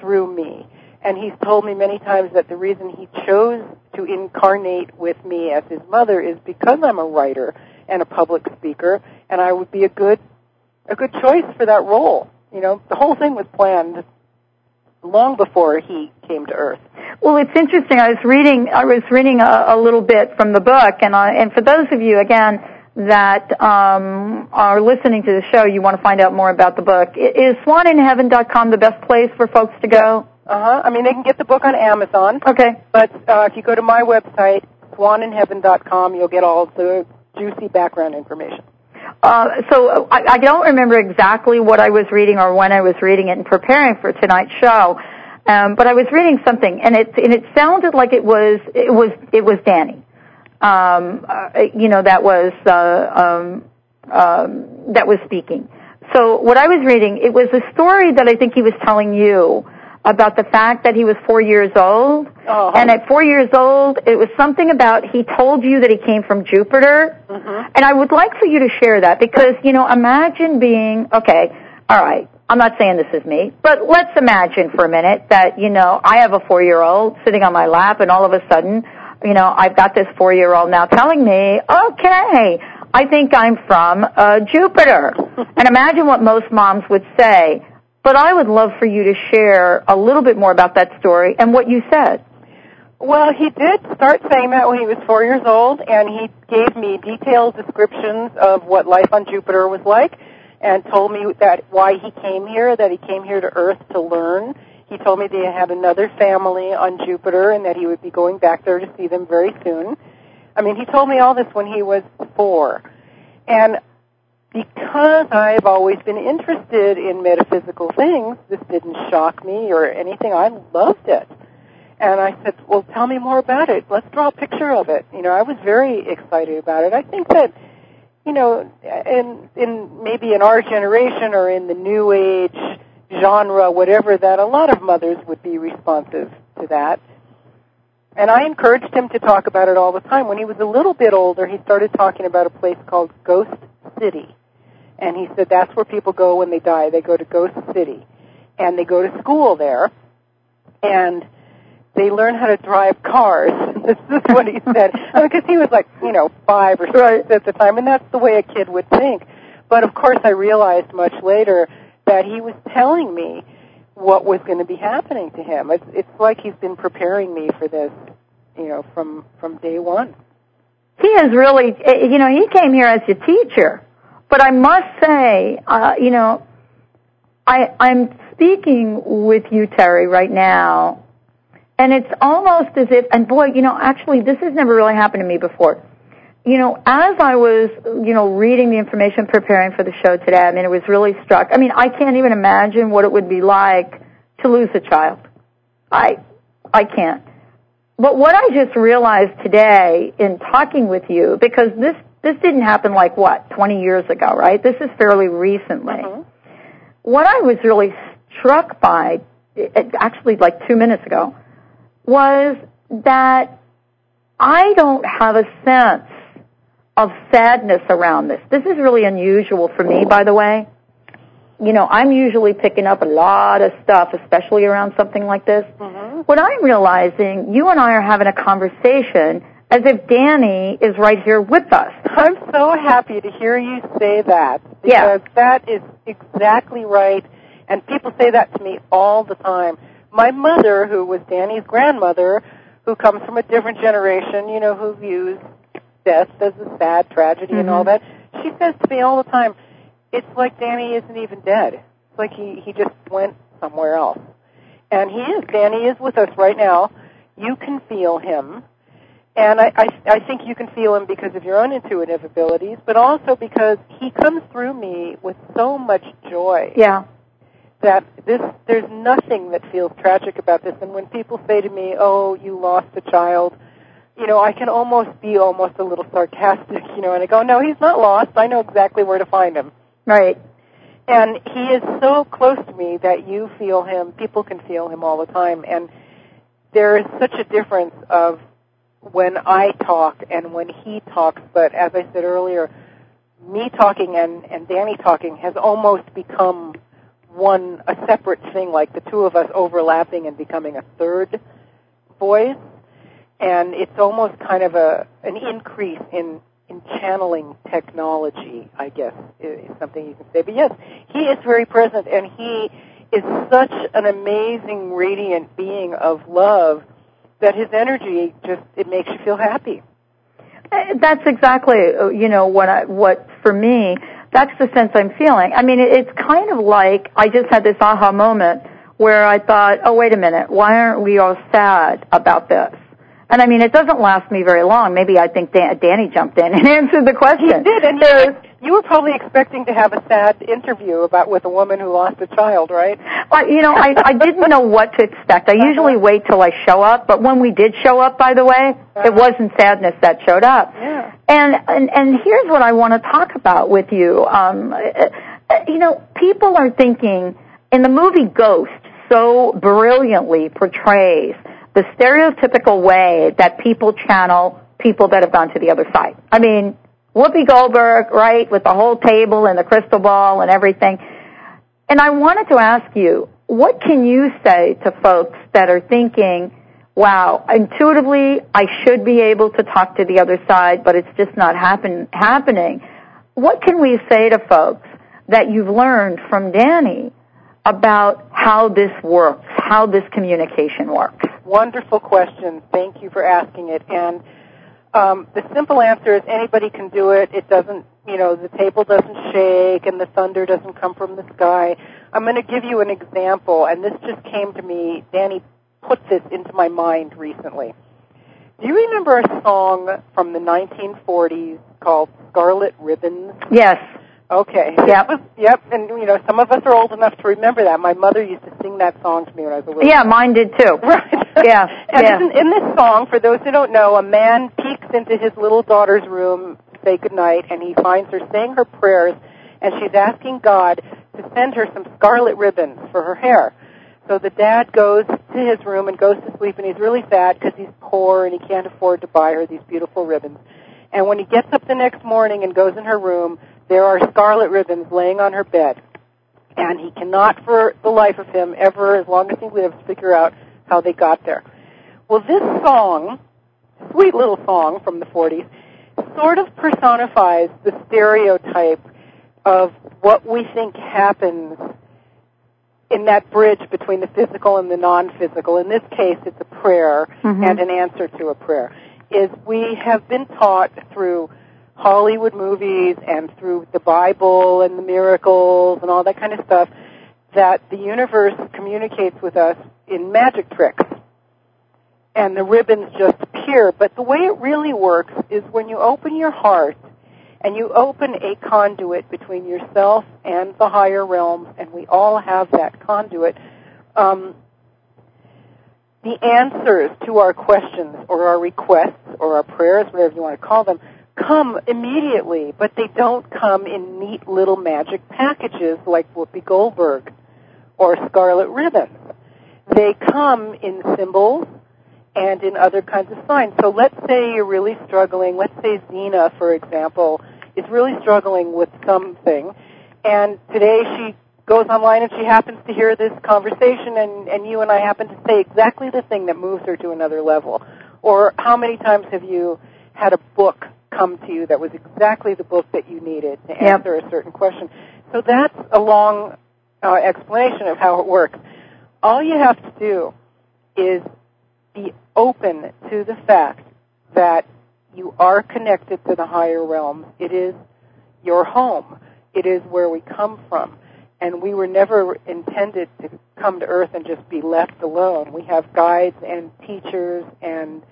through me. And he's told me many times that the reason he chose to incarnate with me as his mother is because I'm a writer and a public speaker, and I would be a good a good choice for that role. You know, the whole thing was planned long before he came to Earth. Well, it's interesting. I was reading I was reading a, a little bit from the book, and I, and for those of you again that um, are listening to the show, you want to find out more about the book. Is swaninheaven.com the best place for folks to go? Uh huh. I mean, they can get the book on Amazon. Okay. But uh, if you go to my website, swaninheaven.com, you'll get all the juicy background information. Uh, so I, I don't remember exactly what I was reading or when I was reading it and preparing for tonight's show, um, but I was reading something, and it and it sounded like it was it was it was Danny, um, uh, you know, that was uh, um, um, that was speaking. So what I was reading, it was a story that I think he was telling you about the fact that he was four years old. Oh. And at four years old, it was something about he told you that he came from Jupiter. Mm-hmm. And I would like for you to share that because, you know, imagine being, okay, all right, I'm not saying this is me, but let's imagine for a minute that, you know, I have a four year old sitting on my lap and all of a sudden, you know, I've got this four year old now telling me, okay, I think I'm from uh, Jupiter. and imagine what most moms would say. But I would love for you to share a little bit more about that story and what you said. Well, he did start saying that when he was four years old, and he gave me detailed descriptions of what life on Jupiter was like, and told me that why he came here, that he came here to Earth to learn. He told me they had another family on Jupiter, and that he would be going back there to see them very soon. I mean, he told me all this when he was four, and because I've always been interested in metaphysical things, this didn't shock me or anything. I loved it. And I said, well, tell me more about it. Let's draw a picture of it. You know, I was very excited about it. I think that, you know, in, in maybe in our generation or in the new age genre, whatever, that a lot of mothers would be responsive to that. And I encouraged him to talk about it all the time. When he was a little bit older, he started talking about a place called Ghost City. And he said that's where people go when they die. They go to Ghost City. And they go to school there. And they learn how to drive cars. this is what he said. Because he was like, you know, five or six at the time. And that's the way a kid would think. But of course I realized much later that he was telling me what was going to be happening to him. It's, it's like he's been preparing me for this, you know, from, from day one. He is really, eh, you know, he came here as a teacher. But I must say, uh, you know, I, I'm speaking with you, Terri, right now, and it's almost as if, and boy, you know, actually, this has never really happened to me before. You know, as I was, you know, reading the information, preparing for the show today, I mean, it was really struck. I mean, I can't even imagine what it would be like to lose a child. I, I can't. But what I just realized today in talking with you, because this this didn't happen like what 20 years ago, right? This is fairly recently. Mm-hmm. What I was really struck by, actually like two minutes ago, was that I don't have a sense of sadness around this. This is really unusual for me, by the way. You know, I'm usually picking up a lot of stuff, especially around something like this. Mm-hmm. What I'm realizing, you and I are having a conversation as if Danny is right here with us. I'm so happy to hear you say that because Yeah. that is exactly right. And people say that to me all the time. My mother, who was Danny's grandmother, who comes from a different generation, you know, who views death as a sad tragedy and all Mhm. that, she says to me all the time, it's like Danny isn't even dead. It's like he he just went somewhere else. And he is. Danny is with us right now. You can feel him. And I, I, I think you can feel him because of your own intuitive abilities, but also because he comes through me with so much joy. Yeah. That this, there's nothing that feels tragic about this. And when people say to me, "Oh, you lost a child," you know, I can almost be almost a little sarcastic, you know, and I go, "No, he's not lost. I know exactly where to find him." Right. And he is so close to me that you feel him. People can feel him all the time, and there is such a difference of when I talk and when he talks. But as I said earlier, me talking and, and Danny talking has almost become one, a separate thing, like the two of us overlapping and becoming a third voice. And it's almost kind of a, an increase in, in channeling technology, I guess, is something you can say. But yes, he is very present and he is such an amazing, radiant being of love that his energy just it makes you feel happy. Uh, that's exactly uh, you know what I what for me that's the sense I'm feeling. I mean it's kind of like I just had this aha moment where I thought, oh wait a minute, why aren't we all sad about this? And I mean, it doesn't last me very long. Maybe I think Dan- Danny jumped in and answered the question. He did, and you, you were probably expecting to have a sad interview about with a woman who lost a child, right? Well, you know, I, I didn't know what to expect. I usually wait till I show up, but when we did show up, by the way, it wasn't sadness that showed up. Yeah. And and and here's what I want to talk about with you. Um, you know, people are thinking in the movie Ghost so brilliantly portrays the stereotypical way that people channel people that have gone to the other side. I mean, Whoopi Goldberg, right, with the whole table and the crystal ball and everything. And I wanted to ask you, what can you say to folks that are thinking, wow, intuitively I should be able to talk to the other side, but it's just not happen, happening. What can we say to folks that you've learned from Danny about how this works, how this communication works? Wonderful question. Thank you for asking it. And um, the simple answer is anybody can do it. It doesn't, you know, the table doesn't shake and the thunder doesn't come from the sky. I'm going to give you an example, and this just came to me. Danny put this into my mind recently. Do you remember a song from the 1940s called Scarlet Ribbons? Yes. Okay. Yep. Was, yep. And you know, some of us are old enough to remember that. My mother used to sing that song to me when I was a little. Yeah, mine did too. Right. Yeah. and yeah. In, in this song, for those who don't know, a man peeks into his little daughter's room to say goodnight, and he finds her saying her prayers, and she's asking God to send her some scarlet ribbons for her hair. So the dad goes to his room and goes to sleep, and he's really sad because he's poor and he can't afford to buy her these beautiful ribbons. And when he gets up the next morning and goes in her room, there are scarlet ribbons laying on her bed. And he cannot for the life of him ever, as long as he lives, figure out how they got there. Well, this song, sweet little song from the 40s, sort of personifies the stereotype of what we think happens in that bridge between the physical and the non-physical. In this case, it's a prayer Mhm. and an answer to a prayer. Is we have been taught through Hollywood movies and through the Bible and the miracles and all that kind of stuff that the universe communicates with us in magic tricks. And the ribbons just appear. But the way it really works is when you open your heart and you open a conduit between yourself and the higher realms, and we all have that conduit. Um, the answers to our questions or our requests or our prayers, whatever you want to call them, come immediately, but they don't come in neat little magic packages like Whoopi Goldberg or Scarlet Ribbon. They come in symbols and in other kinds of signs. So let's say you're really struggling. Let's say Zena, for example, is really struggling with something, and today she goes online and she happens to hear this conversation and, and you and I happen to say exactly the thing that moves her to another level. Or how many times have you had a book come to you that was exactly the book that you needed to Yep. answer a certain question? So that's a long uh, explanation of how it works. All you have to do is be open to the fact that you are connected to the higher realm. It is your home. It is where we come from. And we were never intended to come to Earth and just be left alone. We have guides and teachers and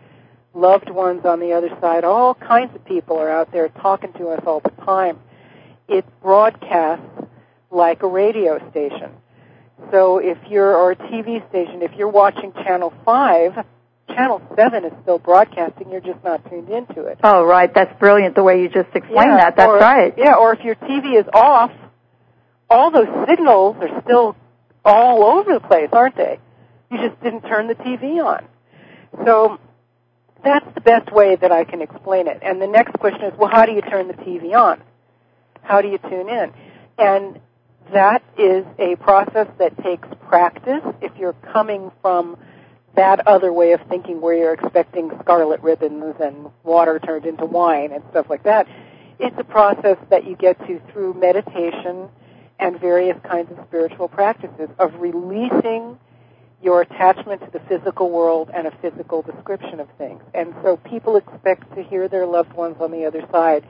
loved ones on the other side. All kinds of people are out there talking to us all the time. It broadcasts like a radio station. So if you're, or a TV station, if you're watching Channel 5, Channel 7 is still broadcasting, you're just not tuned into it. Oh, right. That's brilliant the way you just explained yeah, that. That's or, right. Yeah, or if your TV is off, all those signals are still all over the place, aren't they? You just didn't turn the TV on. So that's the best way that I can explain it. And the next question is, well, how do you turn the TV on? How do you tune in? And that is a process that takes practice. If you're coming from that other way of thinking where you're expecting scarlet ribbons and water turned into wine and stuff like that, it's a process that you get to through meditation and various kinds of spiritual practices of releasing your attachment to the physical world and a physical description of things. And so people expect to hear their loved ones on the other side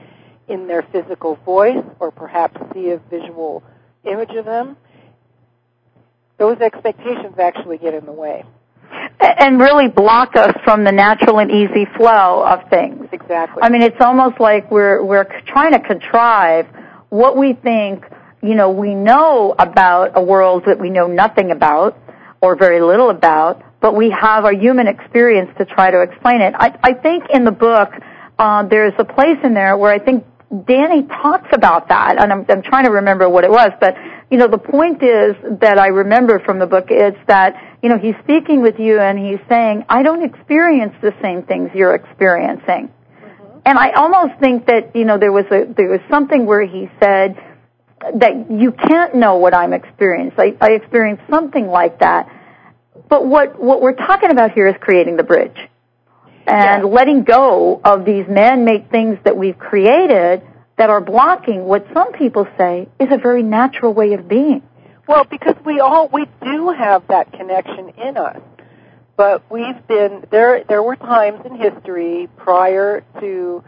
in their physical voice or perhaps see a visual image of them. Those expectations actually get in the way. And really block us from the natural and easy flow of things. Exactly. I mean, it's almost like we're we're trying to contrive what we think, you know, we know about a world that we know nothing about or very little about, but we have our human experience to try to explain it. I, I think in the book uh, there's a place in there where I think Danny talks about that, and I'm, I'm trying to remember what it was, but you know, the point is that I remember from the book is that you know he's speaking with you and he's saying, I don't experience the same things you're experiencing, mm-hmm. and I almost think that you know there was a there was something where he said that you can't know what I'm experiencing. I, I experienced something like that, but what what we're talking about here is creating the bridge and yes. letting go of these man-made things that we've created that are blocking what some people say is a very natural way of being. Well, because we all we do have that connection in us. But we've been there there were times in history prior to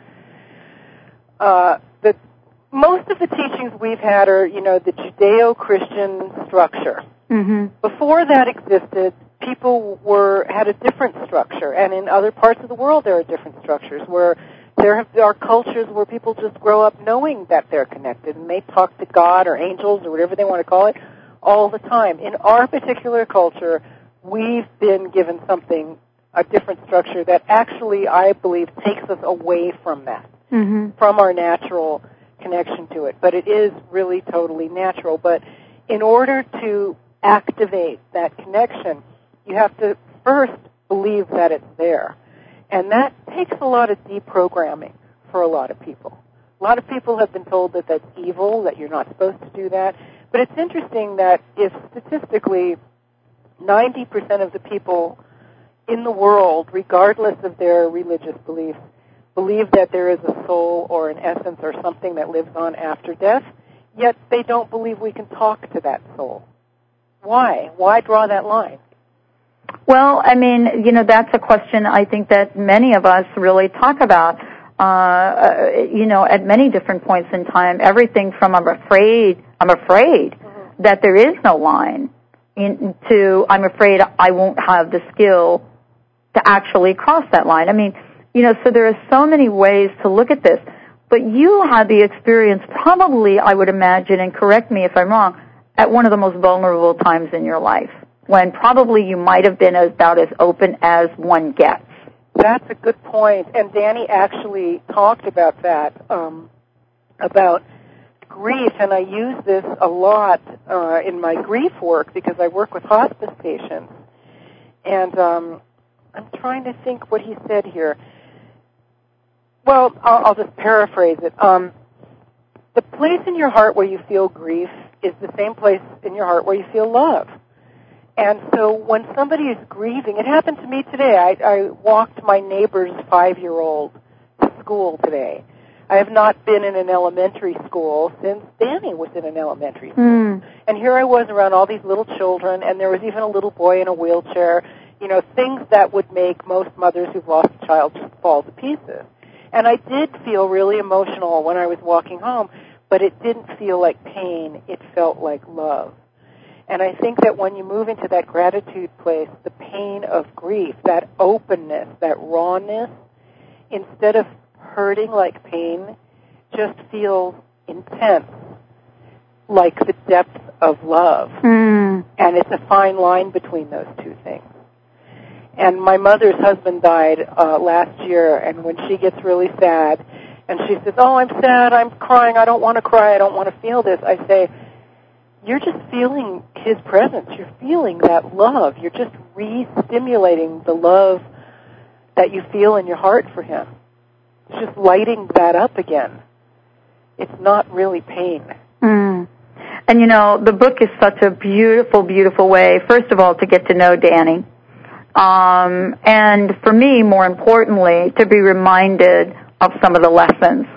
uh the most of the teachings we've had are, you know, the Judeo-Christian structure. Mm-hmm. Before that existed, people were had a different structure, and in other parts of the world there are different structures where there have, there are cultures where people just grow up knowing that they're connected and they talk to God or angels or whatever they want to call it all the time. In our particular culture, we've been given something a different structure that actually I believe takes us away from that, mm-hmm. from our natural connection to it. But it is really totally natural. But in order to activate that connection, you have to first believe that it's there. And that takes a lot of deprogramming for a lot of people. A lot of people have been told that that's evil, that you're not supposed to do that. But it's interesting that if statistically 90% of the people in the world, regardless of their religious beliefs, believe that there is a soul or an essence or something that lives on after death, yet they don't believe we can talk to that soul. Why? Why draw that line? Well, I mean, you know, that's a question I think that many of us really talk about. Uh, uh, you know, at many different points in time, everything from I'm afraid, I'm afraid mm-hmm. that there is no line, in, to I'm afraid I won't have the skill to actually cross that line. I mean, you know, so there are so many ways to look at this. But you had the experience, probably, I would imagine, and correct me if I'm wrong, at one of the most vulnerable times in your life when probably you might have been about as open as one gets. That's a good point. and Danny actually talked about that um, about grief, and I use this a lot uh, in my grief work because I work with hospice patients, and um, I'm trying to think what he said here. Well, I'll, I'll just paraphrase it. Um, the place in your heart where you feel grief is the same place in your heart where you feel love. And so when somebody is grieving, it happened to me today. I, I walked my neighbor's five-year-old to school today. I have not been in an elementary school since Danny was in an elementary school. Mm. And here I was around all these little children, and there was even a little boy in a wheelchair. You know, things that would make most mothers who've lost a child just fall to pieces. And I did feel really emotional when I was walking home, but it didn't feel like pain. It felt like love. And I think that when you move into that gratitude place, the pain of grief, that openness, that rawness, instead of hurting like pain, just feels intense, like the depth of love. Mm. And it's a fine line between those two things. And my mother's husband died uh, last year, and when she gets really sad, and she says, "Oh, I'm sad. I'm crying. I don't want to cry. I don't want to feel this," I say, "You're just feeling his presence. You're feeling that love. You're just re-stimulating the love that you feel in your heart for him. It's just lighting that up again. It's not really pain." Mm. And you know, the book is such a beautiful, beautiful way, first of all, to get to know Danny. Um, and for me, more importantly, to be reminded of some of the lessons,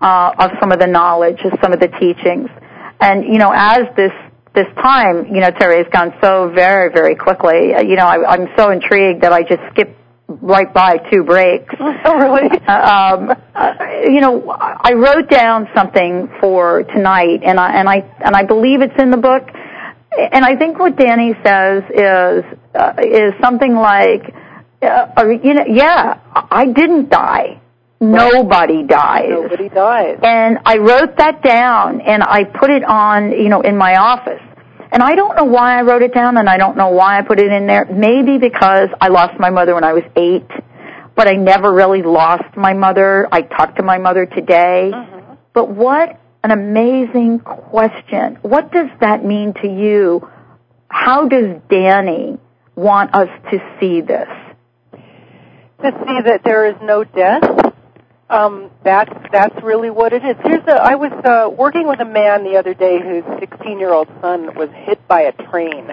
uh, of some of the knowledge, of some of the teachings. And, you know, as this, this time, you know, Terri has gone so very, very quickly, uh, you know, I, I'm so intrigued that I just skipped right by two breaks. Oh, really? um, uh, you know, I wrote down something for tonight, and I and I and I believe it's in the book. And I think what Danny says is uh, is something like, uh, you know, yeah, I didn't die. Nobody dies. Nobody dies. And I wrote that down, and I put it on, you know, in my office. And I don't know why I wrote it down and I don't know why I put it in there. Maybe because I lost my mother when I was eight, but I never really lost my mother. I talked to my mother today. Mm-hmm. But what an amazing question. What does that mean to you? How does Danny want us to see this? To see that there is no death um, that's that's really what it is. Here's a. I was uh, working with a man the other day whose 16 year old son was hit by a train,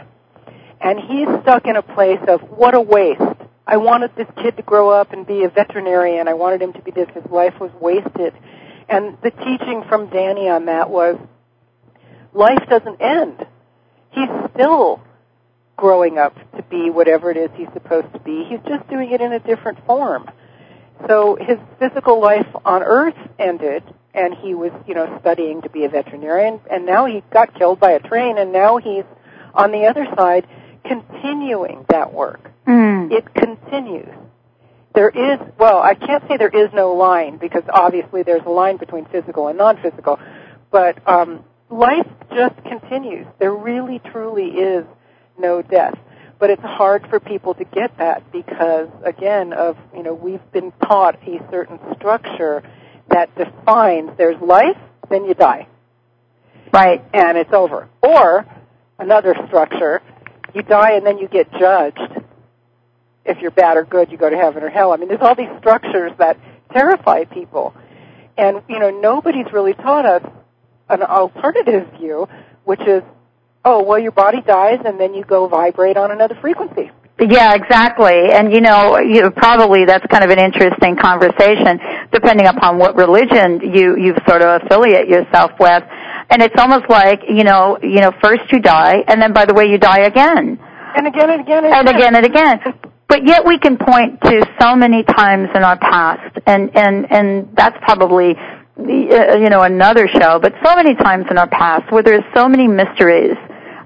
and he's stuck in a place of what a waste. I wanted this kid to grow up and be a veterinarian. I wanted him to be this. His life was wasted, and the teaching from Danny on that was life doesn't end. He's still growing up to be whatever it is he's supposed to be. He's just doing it in a different form. So his physical life on Earth ended, and he was, you know, studying to be a veterinarian, and now he got killed by a train, and now he's on the other side continuing that work. Mm. It continues. There is, well, I can't say there is no line because obviously there's a line between physical and non-physical, but um, life just continues. There really, truly is no death. But it's hard for people to get that because again of you know we've been taught a certain structure that defines there's life then you die. Right. And it's over. Or another structure you die and then you get judged if you're bad or good you go to heaven or hell. I mean there's all these structures that terrify people. And you know nobody's really taught us an alternative view which is oh, well, your body dies and then you go vibrate on another frequency. Yeah, exactly. And you know, you probably that's kind of an interesting conversation depending upon what religion you you sort of affiliate yourself with. And it's almost like, you know, you know, first you die and then by the way you die again. And again and again and, and again and again. But yet we can point to so many times in our past and and and that's probably uh, you know another show, but so many times in our past where there's so many mysteries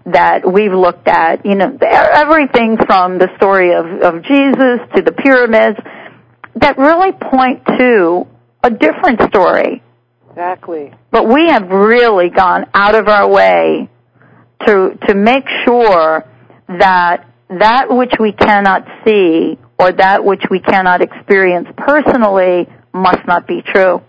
that we've looked at, you know, everything from the story of, of Jesus to the pyramids that really point to a different story. Exactly. But we have really gone out of our way to to make sure that that which we cannot see or that which we cannot experience personally must not be true.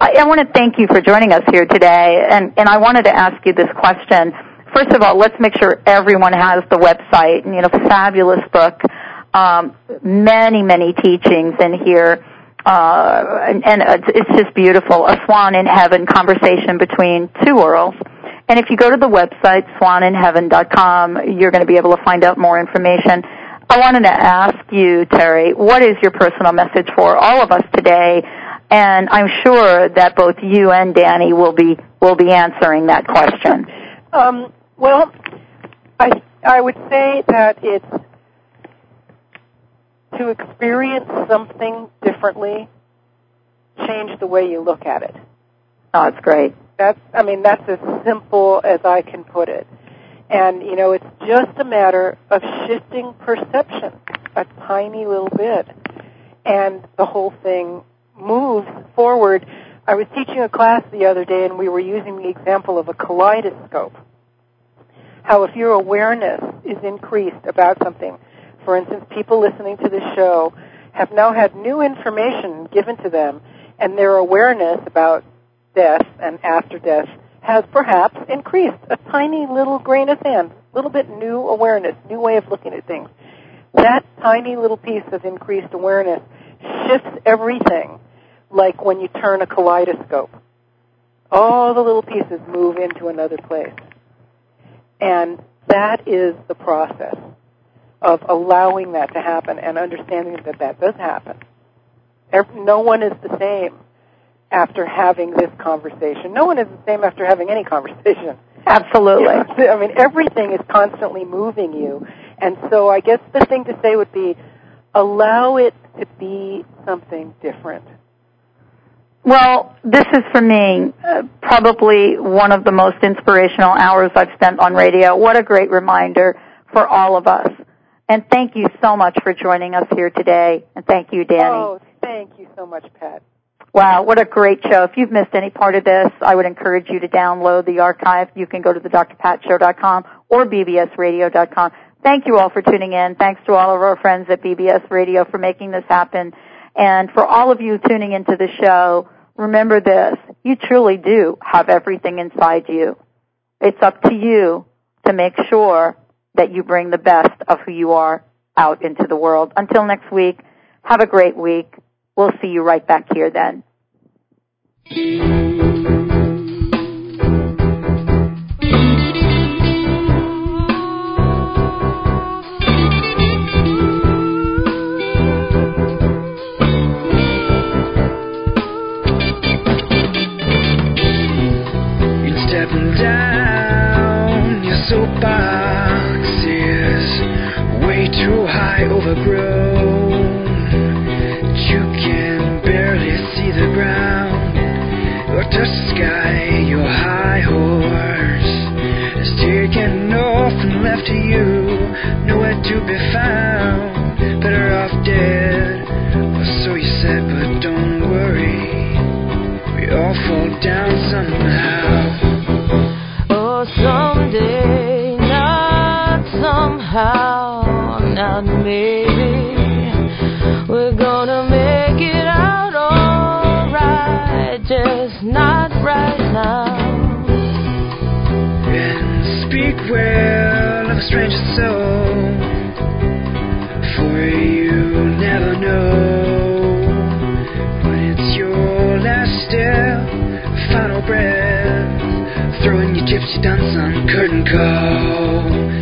I, I want to thank you for joining us here today, and, and I wanted to ask you this question first of all, let's make sure everyone has the website. And, you know, fabulous book, um, many, many teachings in here. Uh, and, and it's just beautiful. A Swan in Heaven conversation between two worlds. And if you go to the website, swaninheaven.com, you're going to be able to find out more information. I wanted to ask you, Terri, what is your personal message for all of us today? And I'm sure that both you and Danny will be will be answering that question. Um, well, I I would say that it's to experience something differently, change the way you look at it. Oh, that's great. That's, I mean, that's as simple as I can put it. And, you know, it's just a matter of shifting perception a tiny little bit. And the whole thing moves forward. I was teaching a class the other day and we were using the example of a kaleidoscope. How if your awareness is increased about something, for instance, people listening to this show have now had new information given to them and their awareness about death and after death has perhaps increased a tiny little grain of sand, a little bit new awareness, new way of looking at things. That tiny little piece of increased awareness shifts everything like when you turn a kaleidoscope. All the little pieces move into another place. And that is the process of allowing that to happen and understanding that that does happen. No one is the same after having this conversation. No one is the same after having any conversation. Absolutely. I mean, everything is constantly moving you. And so I guess the thing to say would be allow it to be something different. Well, this is for me uh, probably one of the most inspirational hours I've spent on radio. What a great reminder for all of us. And thank you so much for joining us here today. And thank you, Danny. Oh, thank you so much, Pat. Wow, what a great show. If you've missed any part of this, I would encourage you to download the archive. You can go to the drpatshow.com or bbsradio.com. Thank you all for tuning in. Thanks to all of our friends at BBS Radio for making this happen. And for all of you tuning into the show, remember this. You truly do have everything inside you. It's up to you to make sure that you bring the best of who you are out into the world. Until next week, have a great week. We'll see you right back here then. Soapbox is way too high overgrown. You can barely see the ground or touch the sky. Your high horse is taken off and left to you, nowhere to be found. Stranger's soul, for you never know. When it's your last step, final breath, throwing your gypsy dance on curtain call.